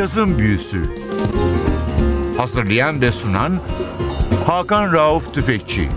Cazın Büyüsü Hazırlayan ve sunan Hakan Rauf Tüfekçi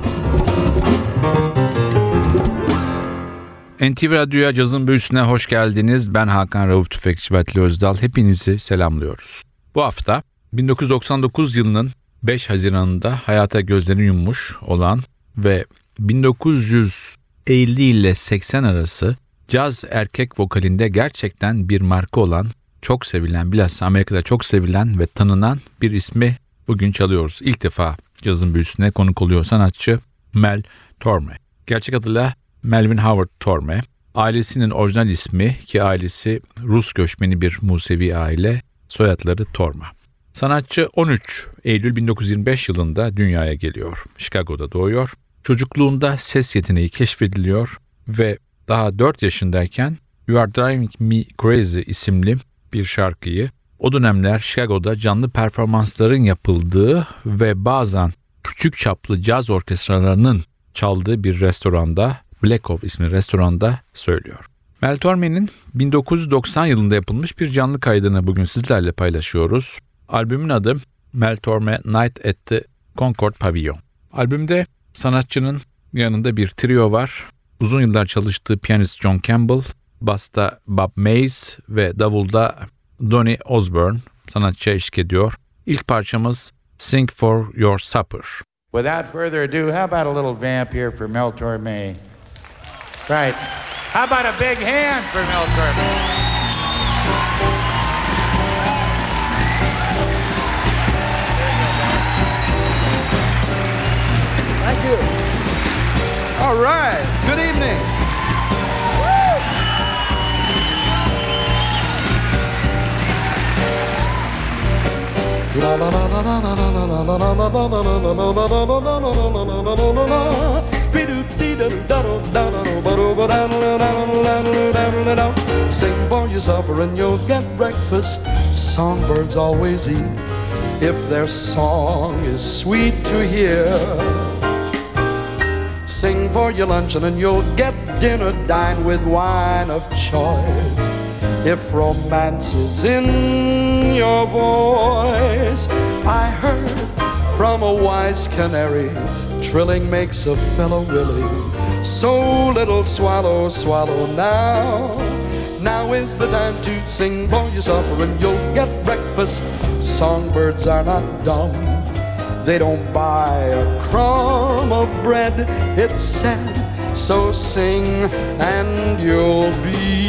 NTV Radyo'ya cazın büyüsüne hoş geldiniz. Ben Hakan Rauf Tüfekçi ve Atli Özdal. Hepinizi selamlıyoruz. Bu hafta 1999 yılının 5 Haziran'ında hayata gözlerini yummuş olan ve 1950 ile 80 arası caz erkek vokalinde gerçekten bir marka olan, çok sevilen, bilhassa Amerika'da çok sevilen ve tanınan bir ismi bugün çalıyoruz. İlk defa cazın büyüsüne konuk oluyor sanatçı Mel Torme. Gerçek adıyla Melvin Howard Torme. Ailesinin orijinal ismi ki ailesi Rus göçmeni bir Musevi aile, soyadları Torma. Sanatçı 13 Eylül 1925 yılında dünyaya geliyor. Chicago'da doğuyor. Çocukluğunda ses yeteneği keşfediliyor ve daha 4 yaşındayken You Are Driving Me Crazy isimli bir şarkıyı o dönemler Chicago'da canlı performansların yapıldığı ve bazen küçük çaplı caz orkestralarının çaldığı bir restoranda Black Oak ismi restoranda söylüyor. Mel Torme'nin 1990 yılında yapılmış bir canlı kaydını bugün sizlerle paylaşıyoruz. Albümün adı Mel Torme Night at the Concord Pavilion. Albümde sanatçının yanında bir trio var. Uzun yıllar çalıştığı piyanist John Campbell, basta Bob Maize ve davulda Donny Osborne sanatçıya eşlik ediyor. İlk parçamız Sing for Your Supper. Without further ado, how about a little vamp here for Mel Torme? Right. How about a big hand for Mel Torme? Thank you. All right. Good evening. Sing for your supper and you'll get breakfast. Songbirds always eat if their song is sweet to hear. Sing for your luncheon and you'll get dinner. Dine with wine of choice. If romance is your voice, I heard from a wise canary, trilling makes a fellow willing. So little swallow, swallow now. Now is the time to sing for your supper and you'll get breakfast. Songbirds are not dumb. They don't buy a crumb of bread, it's said. So sing and you'll be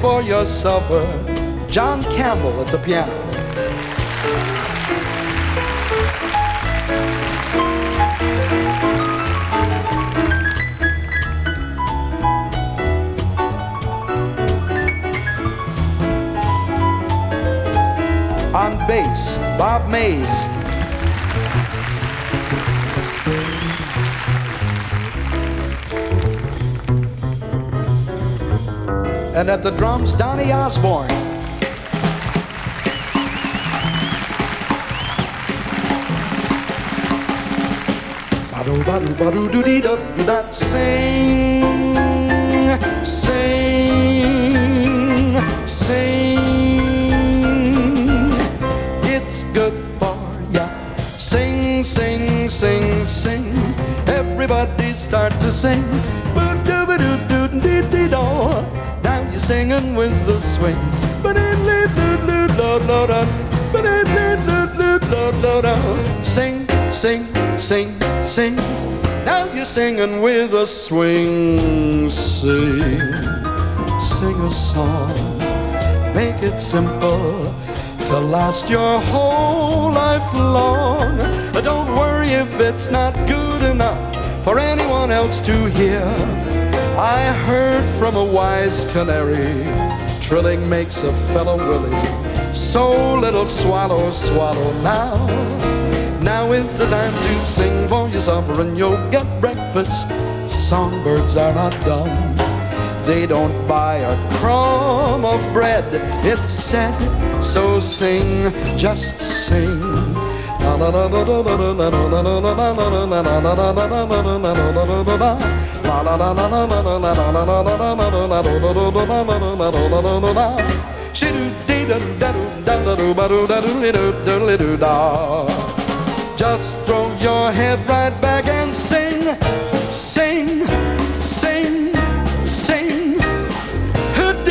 for your supper. John Campbell at the piano. On bass, Bob Maize. And at the drums, Donny Osborne. Bado bado bado do dee da do da sing, sing, sing. It's good for ya. Sing, sing, sing, sing. Everybody start to sing. Boo-doo-ba-doo-doo-dee-dee-do. Now you're singing with the swing. Sing, sing, sing, sing. Now you're singing with a swing. Sing, sing a song. Make it simple to last your whole life long. Don't worry if it's not good enough for anyone else to hear. I heard from a wise canary, trilling makes a fellow willy. So little swallow, swallow now. Now is the time to sing for your supper and you'll get breakfast. Songbirds are not dumb. They don't buy a crumb of bread, it's said. So sing, just sing. Just throw your head right back and sing, sing,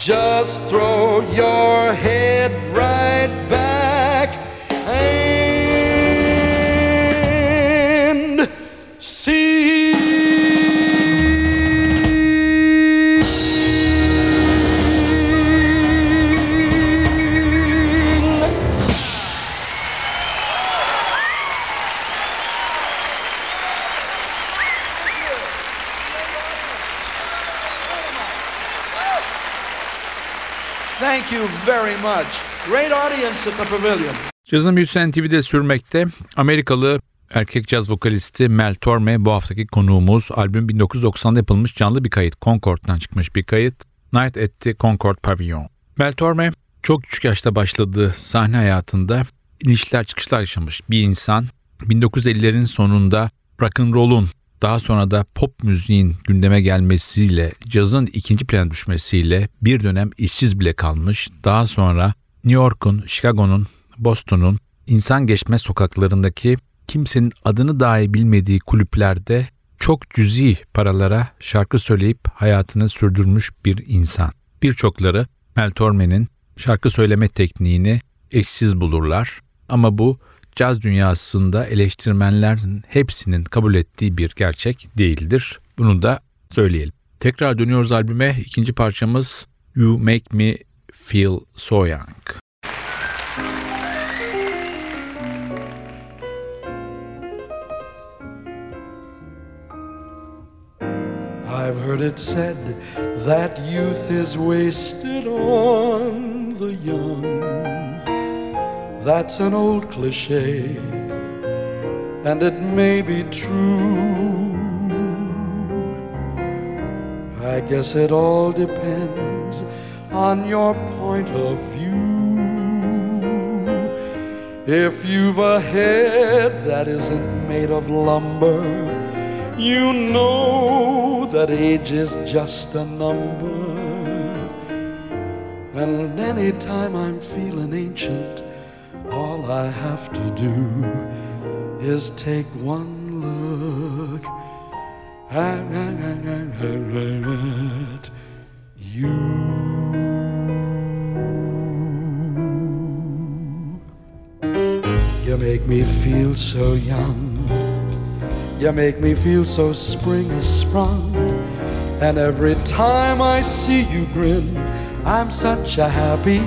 Just throw your head very much. Great audience at the pavilion. Cazın Büyüsü TV'de sürmekte. Amerikalı erkek caz vokalisti Mel Torme bu haftaki konuğumuz. Albüm 1990'da yapılmış canlı bir kayıt. Concord'dan çıkmış bir kayıt. Night at the Concord Pavilion. Mel Torme çok küçük yaşta başladığı sahne hayatında inişler çıkışlar yaşamış bir insan. 1950'lerin sonunda rock'n'roll'un daha sonra da pop müziğin gündeme gelmesiyle, cazın ikinci plana düşmesiyle bir dönem işsiz bile kalmış. Daha sonra New York'un, Chicago'nun, Boston'un insan geçme sokaklarındaki kimsenin adını dahi bilmediği kulüplerde çok cüzi paralara şarkı söyleyip hayatını sürdürmüş bir insan. Birçokları Mel Torme'nin şarkı söyleme tekniğini eşsiz bulurlar ama bu caz dünyasında eleştirmenlerin hepsinin kabul ettiği bir gerçek değildir. Bunu da söyleyelim. Tekrar dönüyoruz albüme. İkinci parçamız You Make Me Feel So Young. I've heard it said that youth is wasted on the young. That's an old cliche, and it may be true. I guess it all depends on your point of view. If you've a head that isn't made of lumber, you know that age is just a number. And anytime I'm feeling ancient, all I have to do is take one look at you. You make me feel so young. You make me feel so spring is sprung. And every time I see you grin, I'm such a happy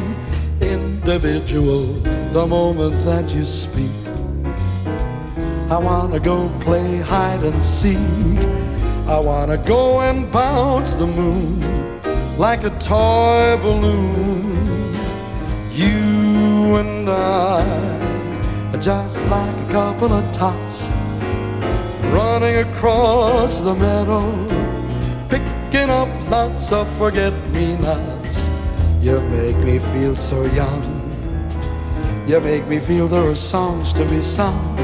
individual. The moment that you speak, I wanna go play hide and seek. I wanna go and bounce the moon like a toy balloon. You and I are just like a couple of tots running across the meadow, picking up lots of forget me nots. You make me feel so young. You make me feel there are songs to be sung,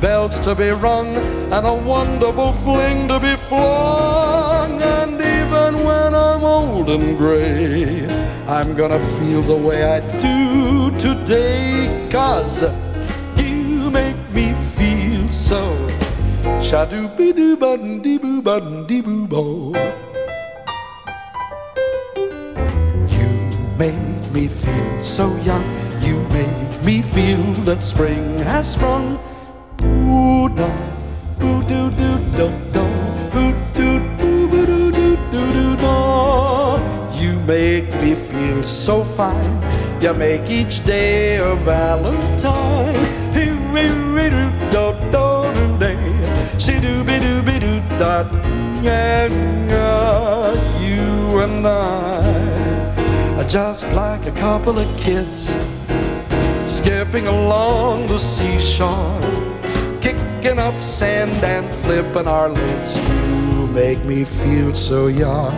bells to be rung, and a wonderful fling to be flung. And even when I'm old and gray, I'm gonna feel the way I do today, cause you make me feel so. Shadoo be doo bun dee boo bun dee boo bo. You make me feel so young. You make me feel that spring has sprung. Ooh, dum, boo doo doo dum dum, doo doo doo doo doo doo. You make me feel so fine. You make each day a Valentine. Hey, doo, doo, doo, doo, day. She doo, be doo, be doo, da, And you and I are just like a couple of kids skipping along the seashore, kicking up sand and flipping our lids. You make me feel so young.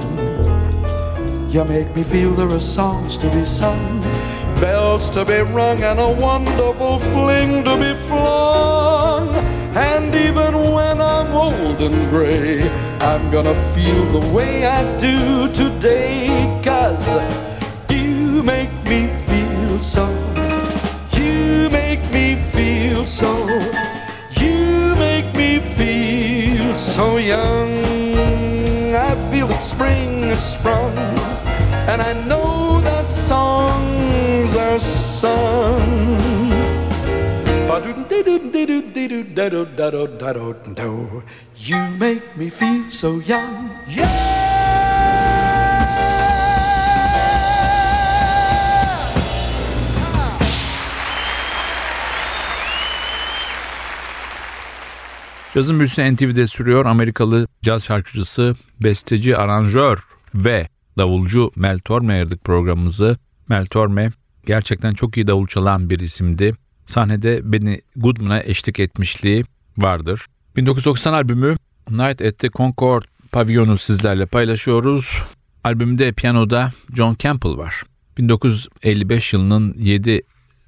You make me feel there are songs to be sung, bells to be rung, and a wonderful fling to be flung. And even when I'm old and gray, I'm gonna feel the way I do today. Cause You make me feel so young. Yeah! Cazın büyüsü NTV'de sürüyor. Amerikalı caz şarkıcısı, besteci, aranjör ve davulcu Mel Torme ayırdık programımızı. Mel Torme gerçekten çok iyi davul çalan bir isimdi. Sahnede Benny Goodman'a eşlik etmişliği vardır. 1990 albümü Night at the Concord pavyonu sizlerle paylaşıyoruz. Albümde piyanoda John Campbell var. 1955 yılının 7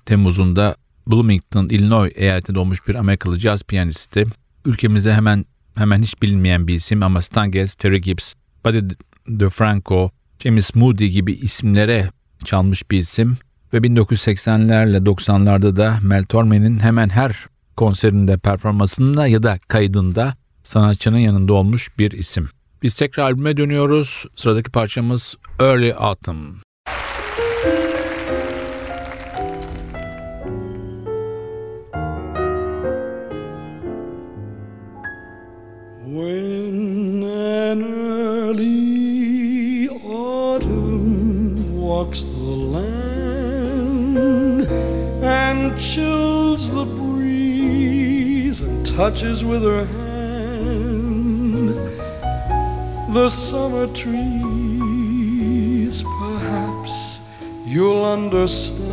Temmuz'unda Bloomington, Illinois eyaletinde doğmuş bir Amerikalı caz piyanisti. Ülkemize hemen hemen hiç bilinmeyen bir isim ama Stan Getz, Terry Gibbs, Buddy DeFranco, James Moody gibi isimlere çalmış bir isim. Ve 1980'lerle 90'larda da Mel Torme'nin hemen her konserinde, performansında ya da kaydında sanatçının yanında olmuş bir isim. Biz tekrar albüme dönüyoruz. Sıradaki parçamız Early Autumn. And chills the breeze and touches with her hand the summer trees, perhaps you'll understand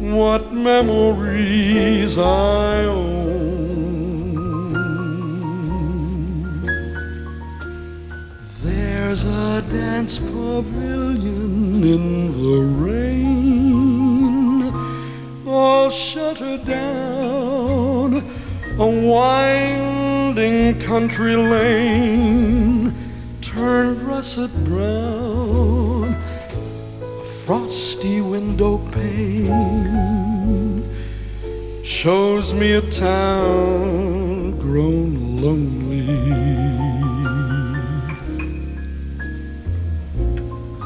what memories I own. There's a dance pavilion in the rain, all shuttered down, a winding country lane turned russet brown, a frosty window pane shows me a town grown lonely.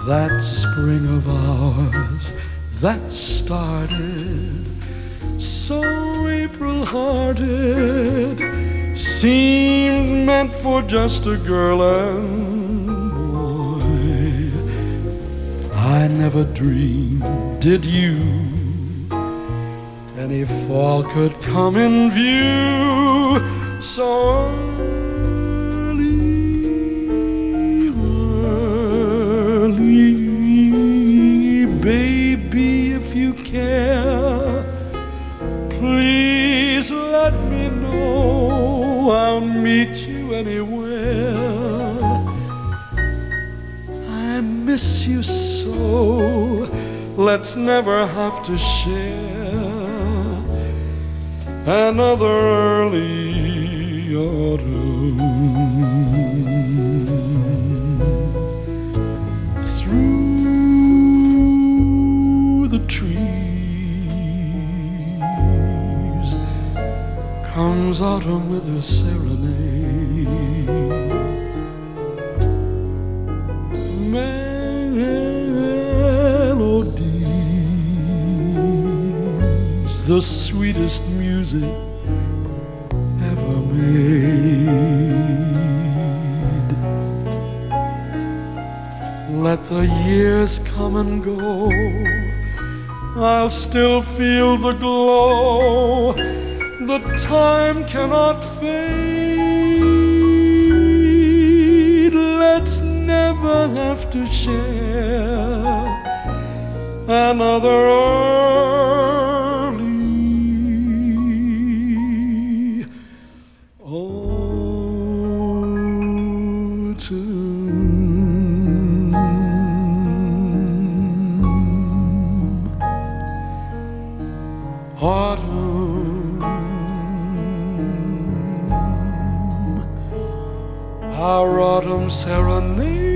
That spring of ours that started so April hearted seemed meant for just a girl and boy. I never dreamed, did you? Any fall could come in view so I'll meet you anywhere. I miss you so. Let's never have to share another early autumn. autumn with her serenade. Melodies, the sweetest music ever made. Let the years come and go, I'll still feel the glow the time cannot fade. Let's never have to share another early our autumn serenade.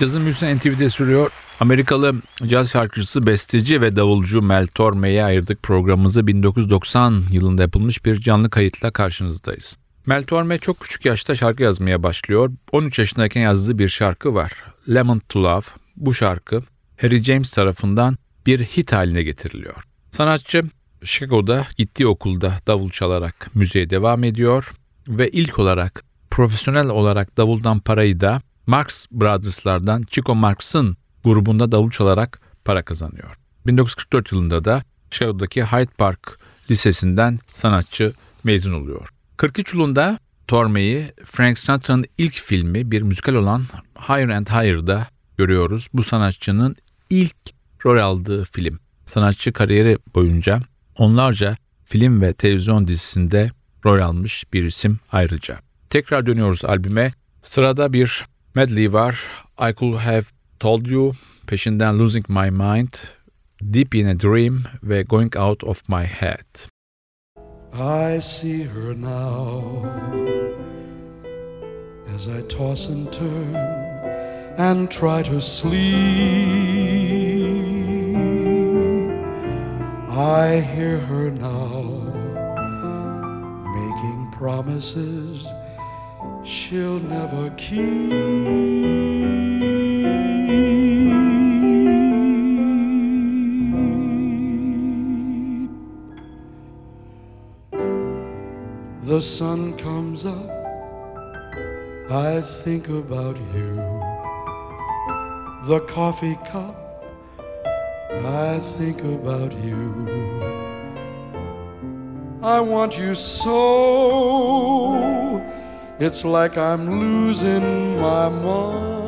Cazın büyüsü NTV'de sürüyor. Amerikalı caz şarkıcısı, besteci ve davulcu Mel Torme'ye ayırdık programımızı 1990 yılında yapılmış bir canlı kayıtla karşınızdayız. Mel Torme çok küçük yaşta şarkı yazmaya başlıyor. 13 yaşındayken yazdığı bir şarkı var. Lemon to Love. Bu şarkı Harry James tarafından bir hit haline getiriliyor. Sanatçı Chicago'da gittiği okulda davul çalarak müziğe devam ediyor ve ilk olarak profesyonel olarak davuldan parayı da Marx Brothers'lardan Chico Marx'ın grubunda davul çalarak para kazanıyor. 1944 yılında da Chicago'daki Hyde Park Lisesi'nden sanatçı mezun oluyor. 43 yılında Torme'yi Frank Sinatra'nın ilk filmi bir müzikal olan Higher and Higher'da görüyoruz. Bu sanatçının ilk rol aldığı film. Sanatçı kariyeri boyunca onlarca film ve televizyon dizisinde rol almış bir isim ayrıca. Tekrar dönüyoruz albüme. Sırada bir medley var. I Could Have Told You, peşinden Losing My Mind, Deep in a Dream ve Going Out of My Head. I see her now as I toss and turn and try to sleep. I hear her now making promises she'll never keep. The sun comes up, I think about you. The coffee cup, I think about you. I want you so, it's like I'm losing my mind.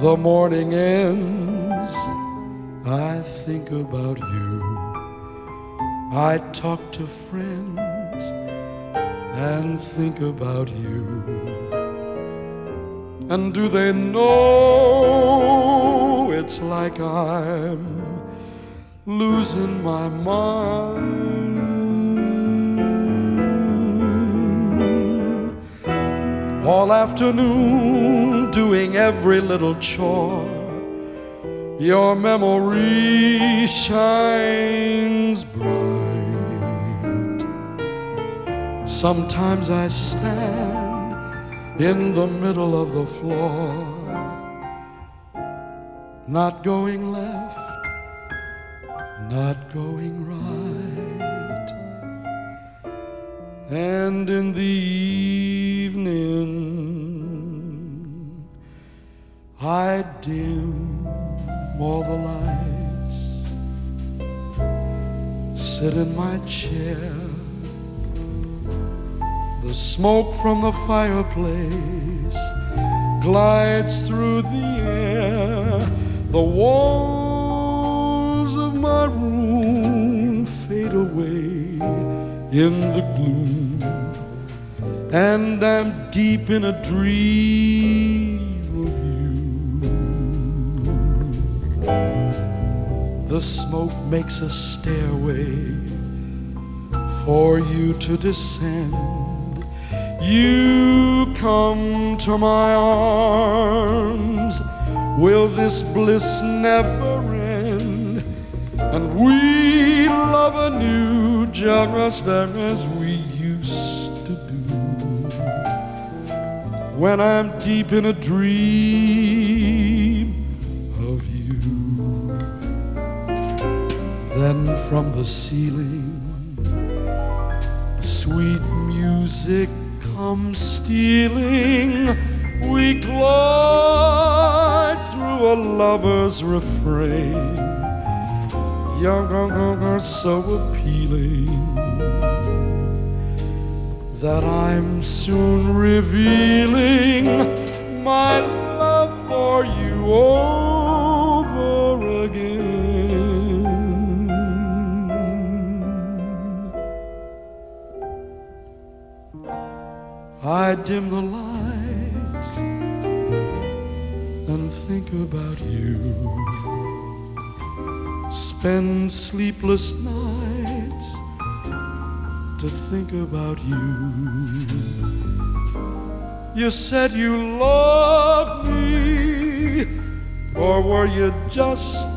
The morning ends, I think about you. I talk to friends and think about you. And do they know it's like I'm losing my mind? All afternoon doing every little chore your memory shines bright. Sometimes I stand in the middle of the floor, not going left, not going right. And in the evening, I dim all the lights, sit in my chair. The smoke from the fireplace glides through the air. The walls of my room fade away in the gloom, and I'm deep in a dream The smoke makes a stairway for you to descend. you come to my arms, will this bliss never end? And we love anew just as we used to do. When I'm deep in a dream then from the ceiling, sweet music comes stealing. We glide through a lover's refrain, young, young, young, so appealing that I'm soon revealing my love for you over I dim the lights and think about you. Spend sleepless nights to think about you. You said you loved me, or were you just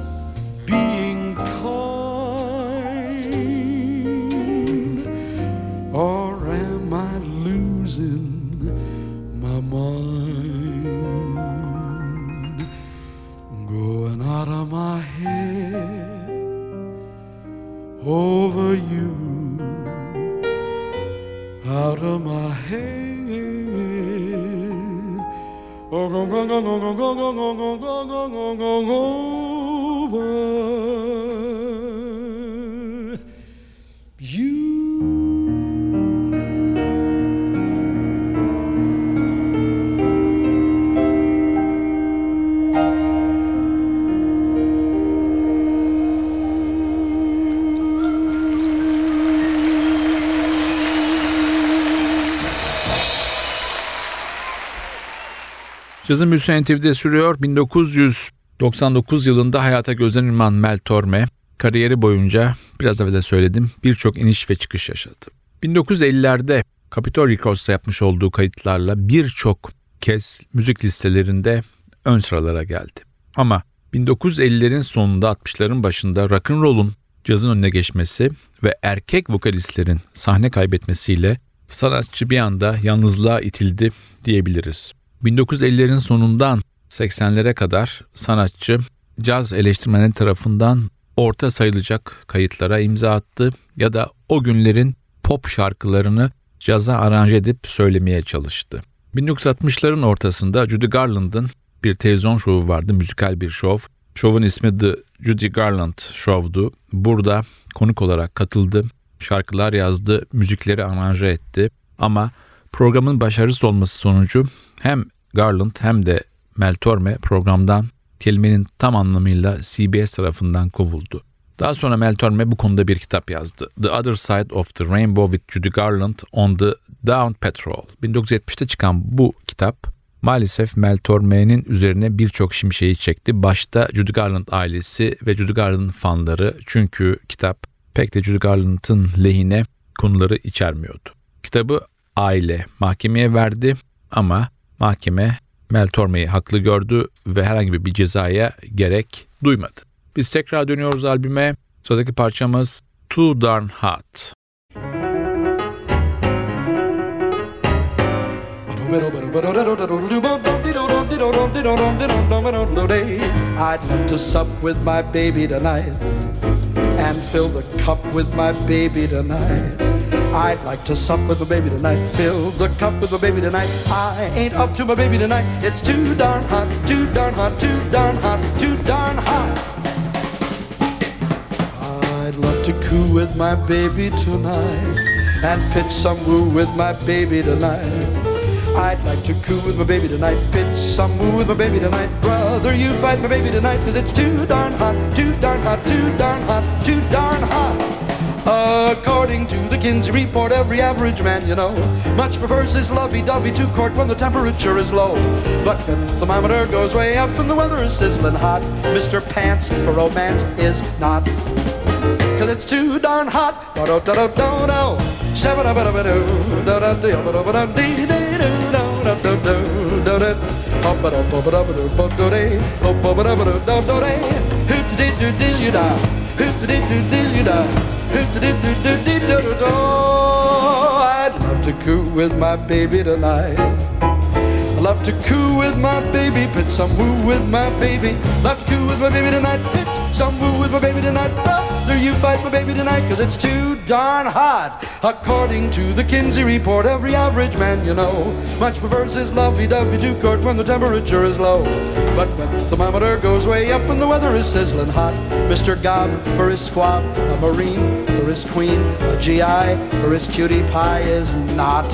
Cazın büyüsü NTV'de sürüyor. 1999 yılında hayata gözden yuman Mel Torme, kariyeri boyunca biraz evvel de söyledim birçok iniş ve çıkış yaşadı. 1950'lerde Capitol Records'ta yapmış olduğu kayıtlarla birçok kez müzik listelerinde ön sıralara geldi. Ama 1950'lerin sonunda 60'ların başında rock'n'roll'un cazın önüne geçmesi ve erkek vokalistlerin sahne kaybetmesiyle sanatçı bir anda yalnızlığa itildi diyebiliriz. 1950'lerin sonundan 80'lere kadar sanatçı caz eleştirmenleri tarafından orta sayılacak kayıtlara imza attı ya da o günlerin pop şarkılarını caza aranje edip söylemeye çalıştı. 1960'ların ortasında Judy Garland'ın bir televizyon şovu vardı, müzikal bir şov. Şovun ismi The Judy Garland Show'du. Burada konuk olarak katıldı, şarkılar yazdı, müzikleri aranje etti. Ama programın başarısız olması sonucu hem Garland hem de Mel Torme programdan kelimenin tam anlamıyla CBS tarafından kovuldu. Daha sonra Mel Torme bu konuda bir kitap yazdı. The Other Side of the Rainbow with Judy Garland on the Down Patrol. 1970'te çıkan bu kitap maalesef Mel Torme'nin üzerine birçok şimşeği çekti. Başta Judy Garland ailesi ve Judy Garland'ın fanları çünkü kitap pek de Judy Garland'ın lehine konuları içermiyordu. Kitabı aile mahkemeye verdi ama mahkeme Mel Torme'yi haklı gördü ve herhangi bir cezaya gerek duymadı. Biz tekrar dönüyoruz albüme. Sıradaki parçamız Too Darn Hot. I'd love to sup with my baby tonight and fill the cup with my baby tonight. I'd like to sup with my baby tonight, fill the cup with my baby tonight. I ain't up to my baby tonight. It's too darn hot, too darn hot, too darn hot, too darn hot. I'd love to coo with my baby tonight and pitch some woo with my baby tonight. I'd like to coo with my baby tonight, pitch some woo with my baby tonight. Brother, you fight my baby tonight, cause it's too darn hot, too darn hot, too darn hot, too darn hot. According to the Kinsey report, every average man you know much prefers his lovey-dovey to court when the temperature is low. But the thermometer goes way up and the weather is sizzling hot. Mr. Pants for romance is not. Cause it's too darn hot. I'd love to coo with my baby tonight. I love to coo with my baby, put some woo with my baby. Love to coo with my baby tonight, put some woo with my baby tonight. Brother, you fight my baby tonight, cause it's too darn hot. According to the Kinsey report, every average man you know much prefers his lovey-dovey do court when the temperature is low. But when the thermometer goes way up and the weather is sizzling hot, Mr. Gob for his squab, a Marine for his queen, a GI for his cutie pie is not.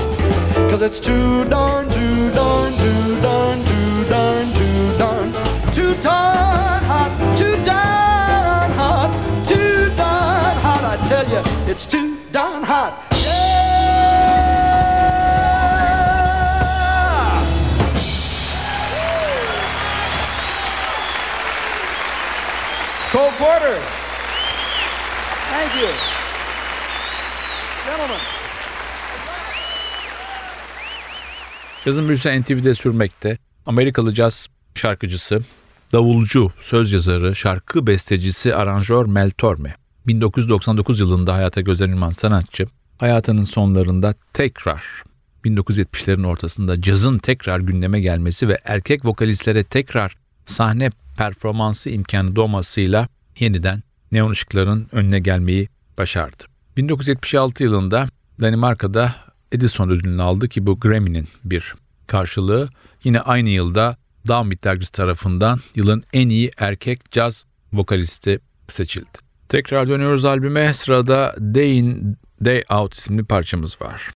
Cause it's too darn, too darn, Porter. Thank you. Gentlemen. Cazın büyüsü NTV'de sürmekte. Amerikalı caz şarkıcısı, davulcu, söz yazarı, şarkı bestecisi, aranjör Mel Torme. 1999 yılında hayata gözden yuman sanatçı, hayatının sonlarında tekrar 1970'lerin ortasında cazın tekrar gündeme gelmesi ve erkek vokalistlere tekrar sahne performansı imkanı doğmasıyla yeniden neon ışıkların önüne gelmeyi başardı. 1976 yılında Danimarka'da Edison ödülünü aldı ki bu Grammy'nin bir karşılığı. Yine aynı yılda Downbeat dergisi tarafından yılın en iyi erkek caz vokalisti seçildi. Tekrar dönüyoruz albüme. Sırada Day In Day Out isimli parçamız var.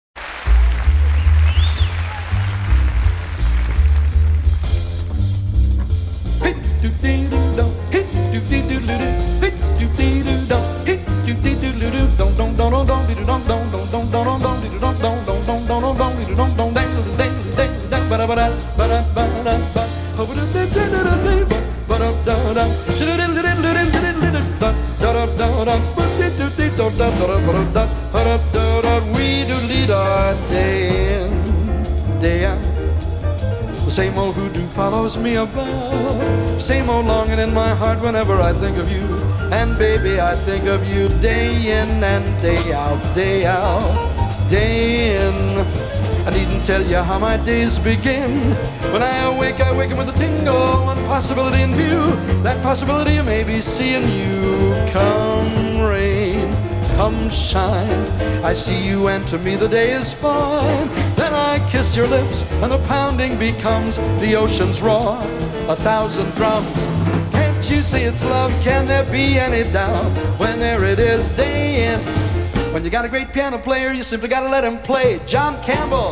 We do lead day in, day out. Same old hoodoo follows me about. Same old longing in my heart whenever I think of you. And baby, I think of you day in and day out, day out, day in. I needn't tell you how my days begin. When I awake, I wake up with a tingle, one possibility in view. That possibility of maybe seeing you come rain, come shine. I see you and to me the day is fine. I kiss your lips and the pounding becomes the ocean's roar. A thousand drums. Can't you see it's love? Can there be any doubt? When there it is, day in. When you got a great piano player, you simply gotta let him play. John Campbell.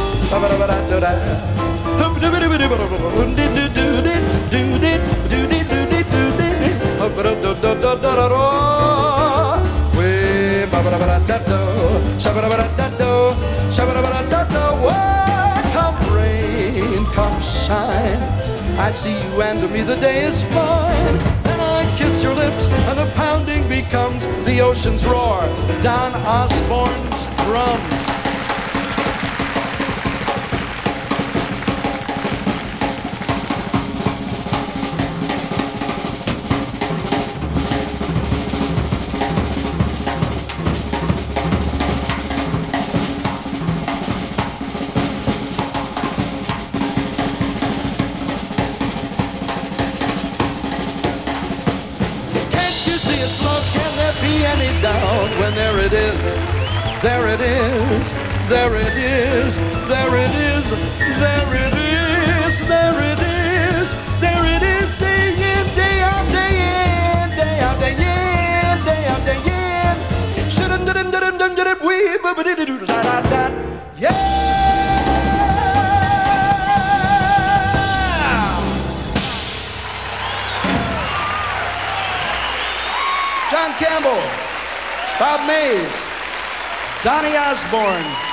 Come rain, come shine. I see you and to me the day is fine. Then I kiss your lips and the pounding becomes the ocean's roar. Don Osborne's drum. There it is, there it is, there it is, there it is, there it is, day in, day out, day in, day out, day in, day out, day in. Shudum dum dum dum dum wee ba ba doo da da da. Yeah. John Campbell, Bob Maize, Donny Osborne.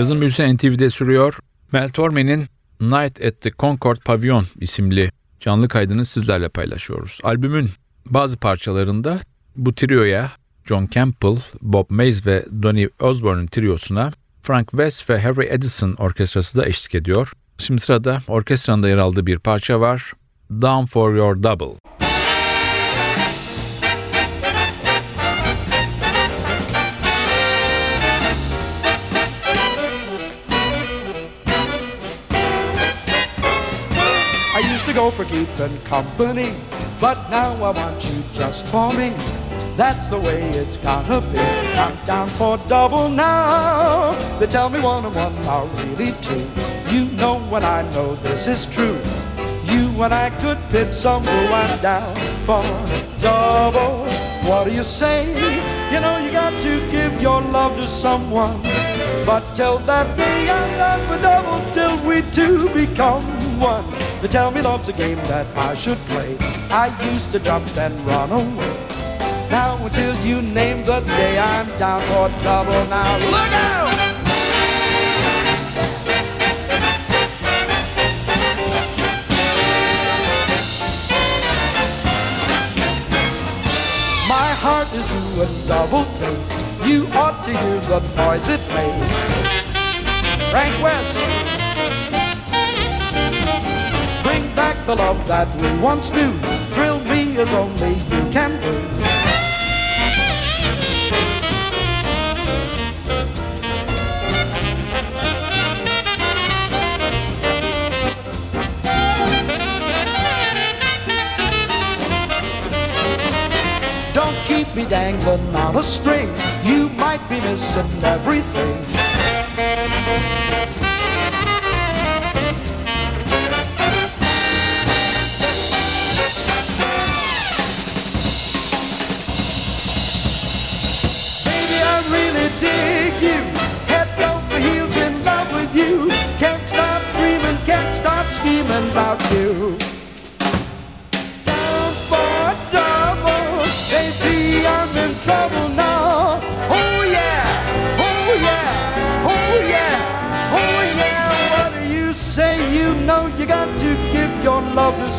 Cazın büyüsü NTV'de sürüyor. Mel Torme'nin Night at the Concord Pavilion isimli canlı kaydını sizlerle paylaşıyoruz. Albümün bazı parçalarında bu trioya John Campbell, Bob Mays ve Donny Osborne'un triosuna Frank West ve Harry Edison orkestrası da eşlik ediyor. Şimdi sırada orkestranın da yer aldığı bir parça var. Down for Your Double. For keeping company, but now I want you just for me. That's the way it's gotta be. I'm down for double now. They tell me one and one are really two. You know when I know this is true. You and I could pit some who I'm down for double. What do you say? You know you got to give your love to someone. But till that day tell me love's a game that I should play. I used to jump and run away. Now until you name the day I'm down for double now. Look out! My heart is you and double takes. You ought to hear the noise it makes. Frank Wess. The love that we once knew. Thrill me as only you can do. Don't keep me dangling on a string. You might be missing everything.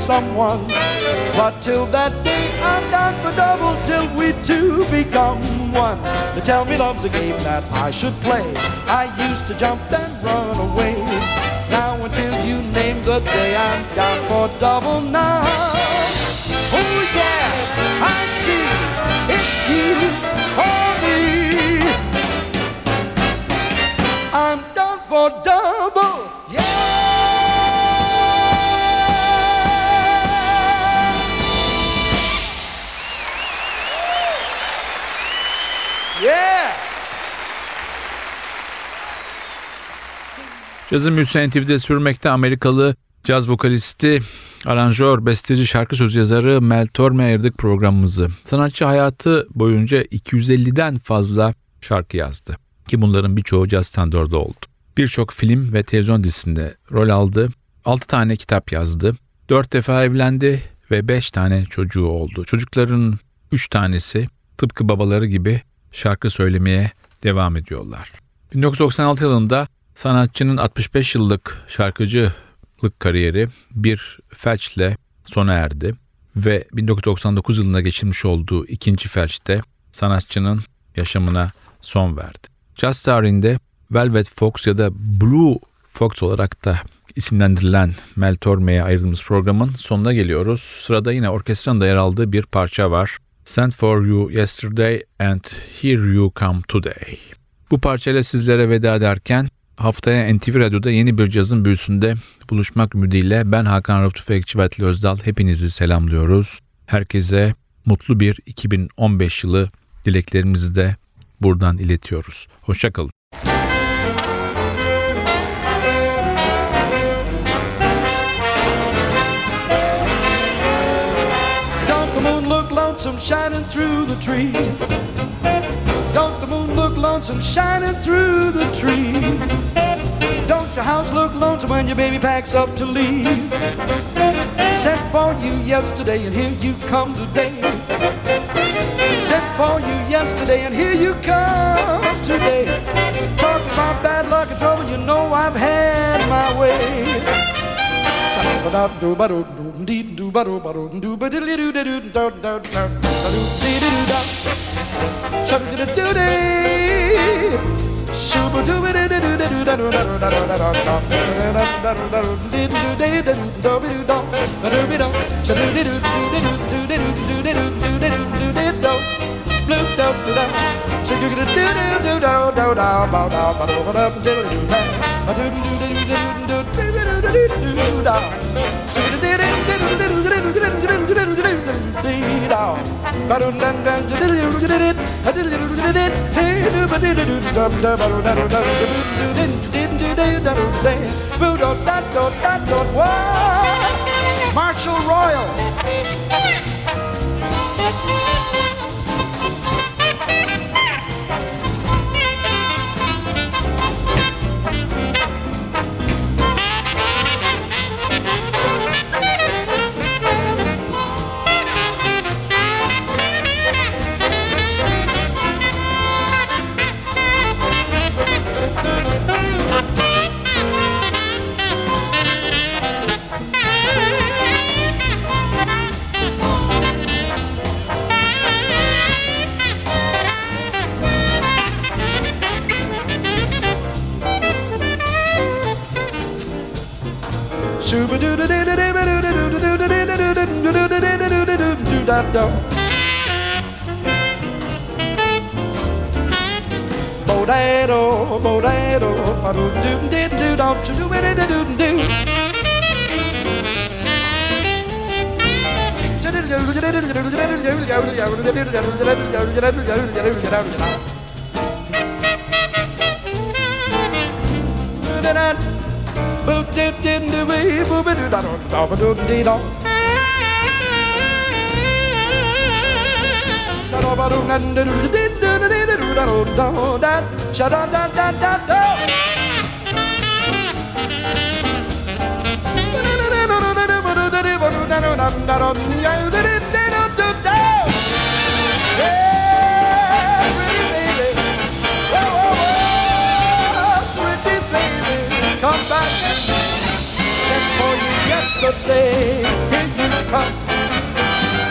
Someone. But till that day, I'm down for double till we two become one. They tell me love's a game that I should play. I used to jump and run away. Now until you name the day, I'm down for double now. Oh yeah, I see it's you or me. I'm down for double. Yeah. Cazın büyüsü NTV'de sürmekte Amerikalı caz vokalisti, aranjör, besteci, şarkı söz yazarı Mel Torme ayırdık programımızı. Sanatçı hayatı boyunca 250'den fazla şarkı yazdı. Ki bunların birçoğu caz standardı oldu. Birçok film ve televizyon dizisinde rol aldı. 6 tane kitap yazdı. 4 defa evlendi ve 5 tane çocuğu oldu. Çocukların 3 tanesi tıpkı babaları gibi şarkı söylemeye devam ediyorlar. 1996 yılında sanatçının 65 yıllık şarkıcılık kariyeri bir felçle sona erdi ve 1999 yılında geçirmiş olduğu ikinci felçte sanatçının yaşamına son verdi. Jazz tarihinde Velvet Fox ya da Blue Fox olarak da isimlendirilen Mel Torme'ye ayırdığımız programın sonuna geliyoruz. Sırada yine orkestranın da yer aldığı bir parça var. Sent for you yesterday and here you come today. Bu parçayla sizlere veda ederken haftaya NTV Radyo'da yeni bir cazın büyüsünde buluşmak ümidiyle ben Hakan Rauf Tüfekçi ve Atli Özdal hepinizi selamlıyoruz. Herkese mutlu bir 2015 yılı dileklerimizi de buradan iletiyoruz. Hoşçakalın. Don't the moon look lonesome shining through the trees? Don't the moon lonesome shining through the trees? Don't your house look lonesome when your baby packs up to leave? Sent for you yesterday and here you come today. Sent for you yesterday and here you come today. Talking about bad luck and trouble, you know I've had my way. Shoot Marshall Royal. Come back sent for you yesterday. Here you come.